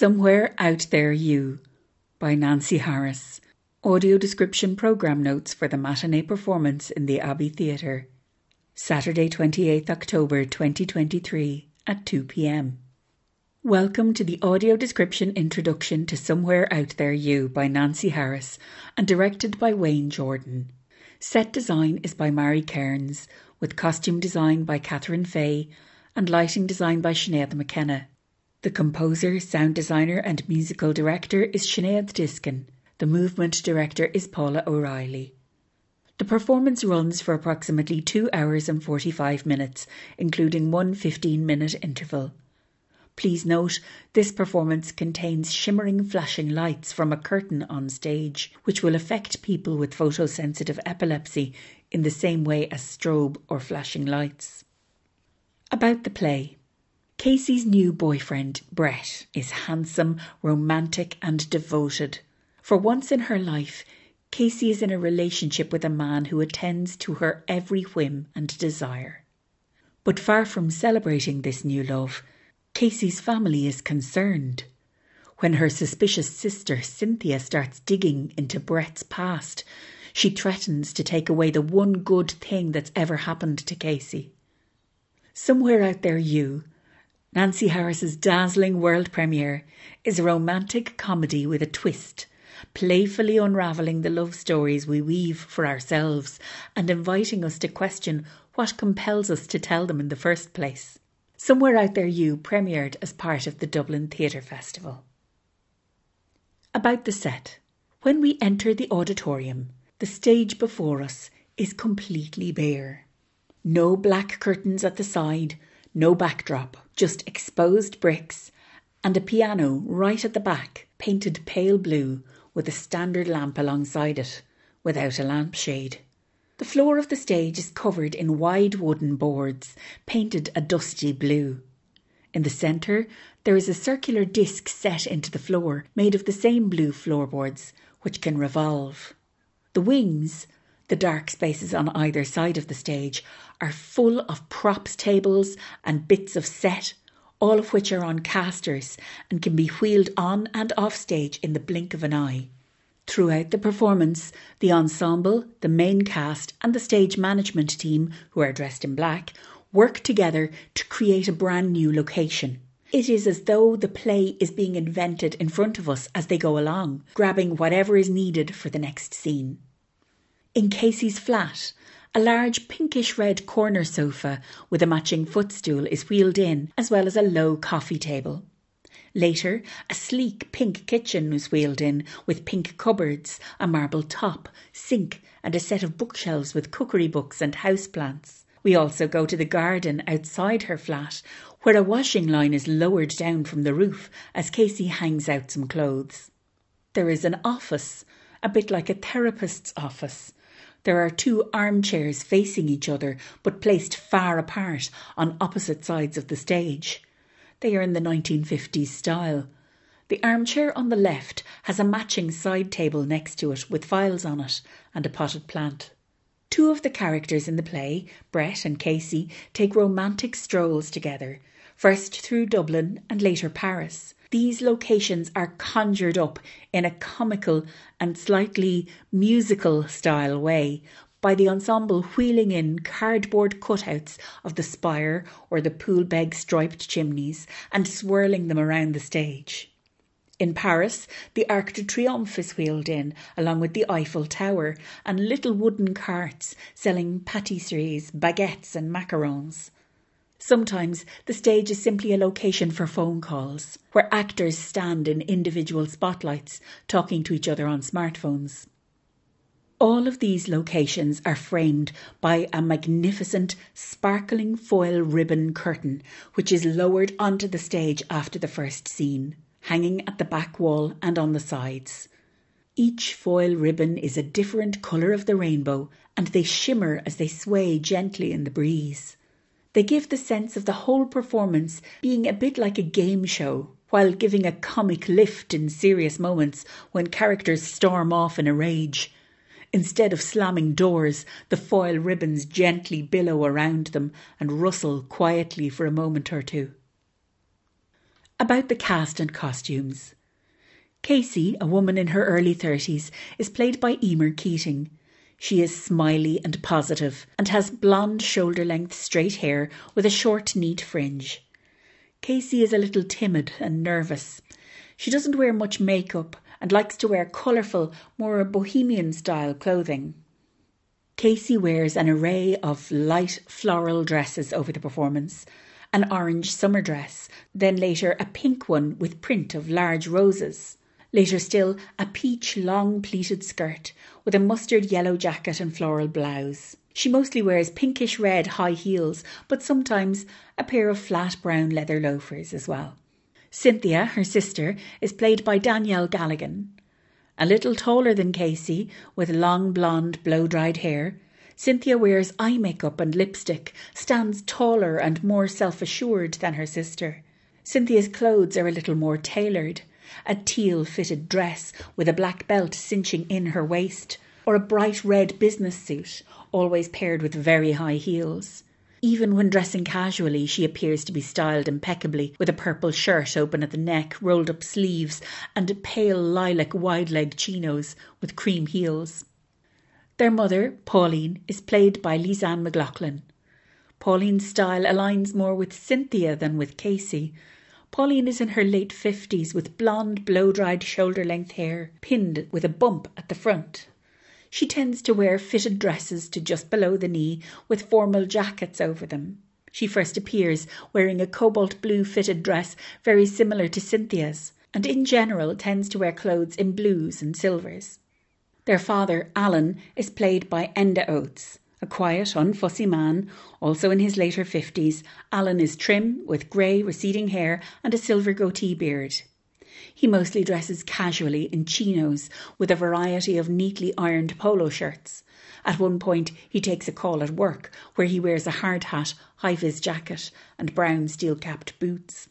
Somewhere Out There You by Nancy Harris. Audio description program notes for the matinee performance in the Abbey Theatre. Saturday, 28th October 2023 at 2 pm. Welcome to the audio description introduction to Somewhere Out There You by Nancy Harris and directed by Wayne Jordan. Set design is by Mary Cairns, with costume design by Catherine Fay and lighting design by Sinead McKenna. The composer, sound designer, and musical director is Sinead Diskin. The movement director is Paula O'Reilly. The performance runs for approximately 2 hours and 45 minutes, including one 15 minute interval. Please note, this performance contains shimmering flashing lights from a curtain on stage, which will affect people with photosensitive epilepsy in the same way as strobe or flashing lights. About the play. Casey's new boyfriend, Brett, is handsome, romantic, and devoted. For once in her life, Casey is in a relationship with a man who attends to her every whim and desire. But far from celebrating this new love, Casey's family is concerned. When her suspicious sister Cynthia starts digging into Brett's past, she threatens to take away the one good thing that's ever happened to Casey. Somewhere out there, you, Nancy Harris's dazzling world premiere is a romantic comedy with a twist, playfully unravelling the love stories we weave for ourselves and inviting us to question what compels us to tell them in the first place. Somewhere Out There You premiered as part of the Dublin Theatre Festival. About the set. When we enter the auditorium, the stage before us is completely bare. No black curtains at the side, no backdrop, just exposed bricks and a piano right at the back, painted pale blue with a standard lamp alongside it, without a lampshade. The floor of the stage is covered in wide wooden boards, painted a dusty blue. In the centre, there is a circular disc set into the floor, made of the same blue floorboards, which can revolve. The wings, the dark spaces on either side of the stage are full of props tables and bits of set, all of which are on casters and can be wheeled on and off stage in the blink of an eye. Throughout the performance, the ensemble, the main cast, and the stage management team, who are dressed in black, work together to create a brand new location. It is as though the play is being invented in front of us as they go along, grabbing whatever is needed for the next scene. In Casey's flat, a large pinkish red corner sofa with a matching footstool is wheeled in, as well as a low coffee table. Later, a sleek pink kitchen is wheeled in with pink cupboards, a marble top, sink, and a set of bookshelves with cookery books and houseplants. We also go to the garden outside her flat, where a washing line is lowered down from the roof as Casey hangs out some clothes. There is an office, a bit like a therapist's office, there are two armchairs facing each other, but placed far apart on opposite sides of the stage. They are in the 1950s style. The armchair on the left has a matching side table next to it with files on it and a potted plant. Two of the characters in the play, Brett and Casey, take romantic strolls together, first through Dublin and later Paris. These locations are conjured up in a comical and slightly musical style way by the ensemble wheeling in cardboard cutouts of the spire or the Poolbeg striped chimneys and swirling them around the stage. In Paris, the Arc de Triomphe is wheeled in, along with the Eiffel Tower, and little wooden carts selling pâtisseries, baguettes, and macarons. Sometimes the stage is simply a location for phone calls, where actors stand in individual spotlights talking to each other on smartphones. All of these locations are framed by a magnificent sparkling foil ribbon curtain, which is lowered onto the stage after the first scene, hanging at the back wall and on the sides. Each foil ribbon is a different colour of the rainbow, and they shimmer as they sway gently in the breeze. They give the sense of the whole performance being a bit like a game show, while giving a comic lift in serious moments when characters storm off in a rage. Instead of slamming doors, the foil ribbons gently billow around them and rustle quietly for a moment or two. About the cast and costumes. Casey, a woman in her early 30s, is played by Emer Keating. She is smiley and positive and has blonde shoulder length straight hair with a short neat fringe. Casey is a little timid and nervous. She doesn't wear much makeup and likes to wear colourful, more bohemian style clothing. Casey wears an array of light floral dresses over the performance an orange summer dress, then later a pink one with print of large roses. Later still, a peach long pleated skirt with a mustard yellow jacket and floral blouse. She mostly wears pinkish red high heels, but sometimes a pair of flat brown leather loafers as well. Cynthia, her sister, is played by Danielle Galligan. A little taller than Casey, with long blonde blow dried hair, Cynthia wears eye makeup and lipstick, stands taller and more self assured than her sister. Cynthia's clothes are a little more tailored a teal fitted dress with a black belt cinching in her waist, or a bright red business suit, always paired with very high heels. Even when dressing casually, she appears to be styled impeccably, with a purple shirt open at the neck, rolled up sleeves, and pale lilac wide leg chinos with cream heels. Their mother, Pauline, is played by Lisanne McLaughlin. Pauline's style aligns more with Cynthia than with Casey. Pauline is in her late fifties with blonde, blow dried shoulder length hair, pinned with a bump at the front. She tends to wear fitted dresses to just below the knee with formal jackets over them. She first appears wearing a cobalt blue fitted dress very similar to Cynthia's, and in general tends to wear clothes in blues and silvers. Their father, Alan, is played by Enda Oates. A quiet, unfussy man, also in his later fifties, Alan is trim, with grey, receding hair and a silver goatee beard. He mostly dresses casually in chinos with a variety of neatly ironed polo shirts. At one point, he takes a call at work where he wears a hard hat, high vis jacket, and brown steel capped boots.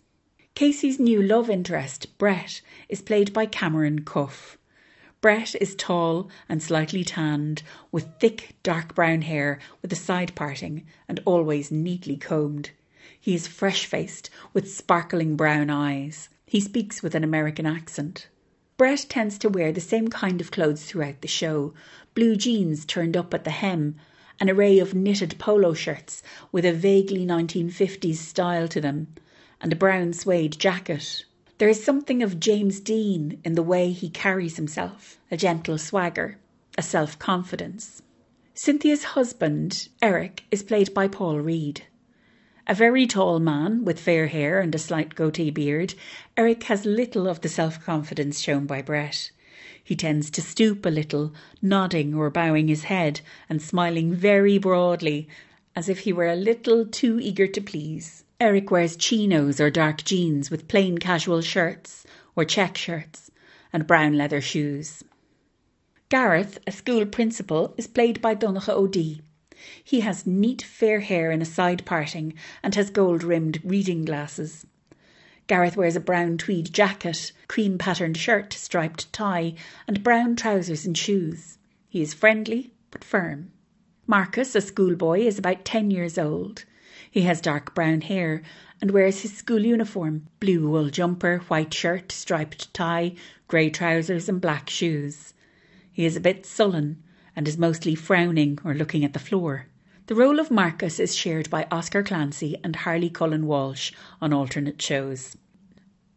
Casey's new love interest, Brett, is played by Cameron Cuffe. Brett is tall and slightly tanned, with thick dark brown hair with a side parting and always neatly combed. He is fresh faced with sparkling brown eyes. He speaks with an American accent. Brett tends to wear the same kind of clothes throughout the show blue jeans turned up at the hem, an array of knitted polo shirts with a vaguely 1950s style to them, and a brown suede jacket. There is something of James Dean in the way he carries himself a gentle swagger, a self confidence. Cynthia's husband, Eric, is played by Paul Reed. A very tall man with fair hair and a slight goatee beard, Eric has little of the self confidence shown by Brett. He tends to stoop a little, nodding or bowing his head and smiling very broadly, as if he were a little too eager to please. Eric wears chinos or dark jeans with plain casual shirts or check shirts and brown leather shoes. Gareth, a school principal, is played by Donnacha O'Dea. He has neat fair hair in a side parting and has gold rimmed reading glasses. Gareth wears a brown tweed jacket, cream patterned shirt, striped tie, and brown trousers and shoes. He is friendly but firm. Marcus, a schoolboy, is about 10 years old. He has dark brown hair and wears his school uniform blue wool jumper, white shirt, striped tie, grey trousers, and black shoes. He is a bit sullen and is mostly frowning or looking at the floor. The role of Marcus is shared by Oscar Clancy and Harley Cullen Walsh on alternate shows.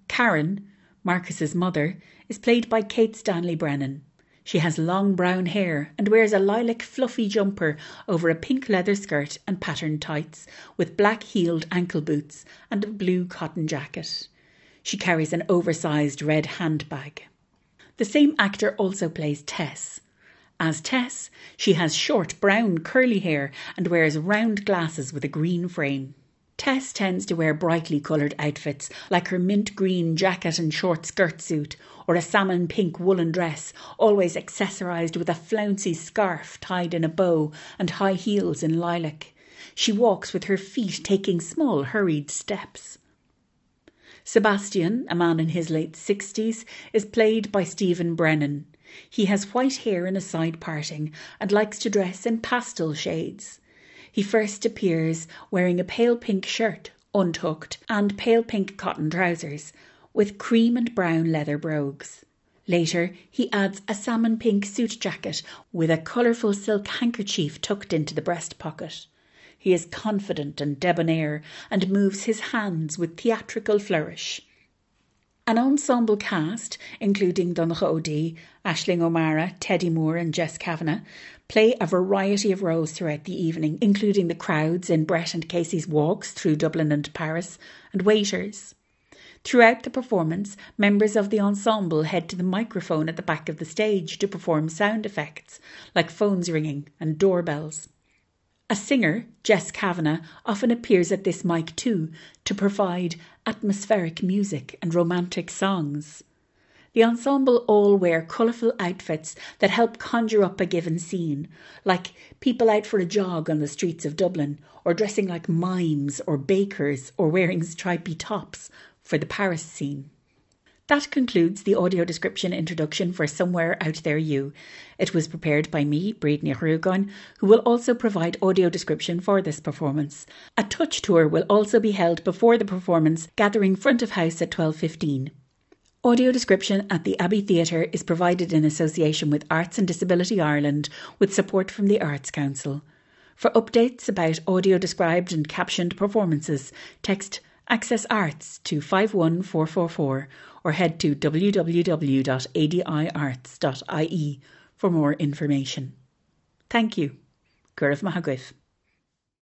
Karen, Marcus's mother, is played by Kate Stanley Brennan. She has long brown hair and wears a lilac fluffy jumper over a pink leather skirt and patterned tights, with black heeled ankle boots and a blue cotton jacket. She carries an oversized red handbag. The same actor also plays Tess. As Tess, she has short brown curly hair and wears round glasses with a green frame. Tess tends to wear brightly coloured outfits like her mint green jacket and short skirt suit or a salmon pink woolen dress, always accessorised with a flouncy scarf tied in a bow and high heels in lilac. She walks with her feet taking small hurried steps. Sebastian, a man in his late sixties, is played by Stephen Brennan. He has white hair in a side parting and likes to dress in pastel shades. He first appears wearing a pale pink shirt, untucked, and pale pink cotton trousers, with cream and brown leather brogues. Later, he adds a salmon pink suit jacket with a colourful silk handkerchief tucked into the breast pocket. He is confident and debonair and moves his hands with theatrical flourish. An ensemble cast, including Donncha O'Dea, Aisling O'Mara, Teddy Moore, and Jess Kavanagh, play a variety of roles throughout the evening, including the crowds in Brett and Casey's walks through Dublin and Paris, and waiters. Throughout the performance, members of the ensemble head to the microphone at the back of the stage to perform sound effects, like phones ringing and doorbells. A singer, Jess Kavanagh, often appears at this mic too to provide atmospheric music and romantic songs. The ensemble all wear colourful outfits that help conjure up a given scene, like people out for a jog on the streets of Dublin, or dressing like mimes or bakers, or wearing stripy tops for the Paris scene. That concludes the audio description introduction for Somewhere Out There You. It was prepared by me, Bríd Rugan, who will also provide audio description for this performance. A touch tour will also be held before the performance, gathering front of house at 12.15. Audio description at the Abbey Theatre is provided in association with Arts and Disability Ireland with support from the Arts Council. For updates about audio described and captioned performances, text Access Arts to 51444 or head to www.adiarts.ie for more information. Thank you. Go raibh maith agat.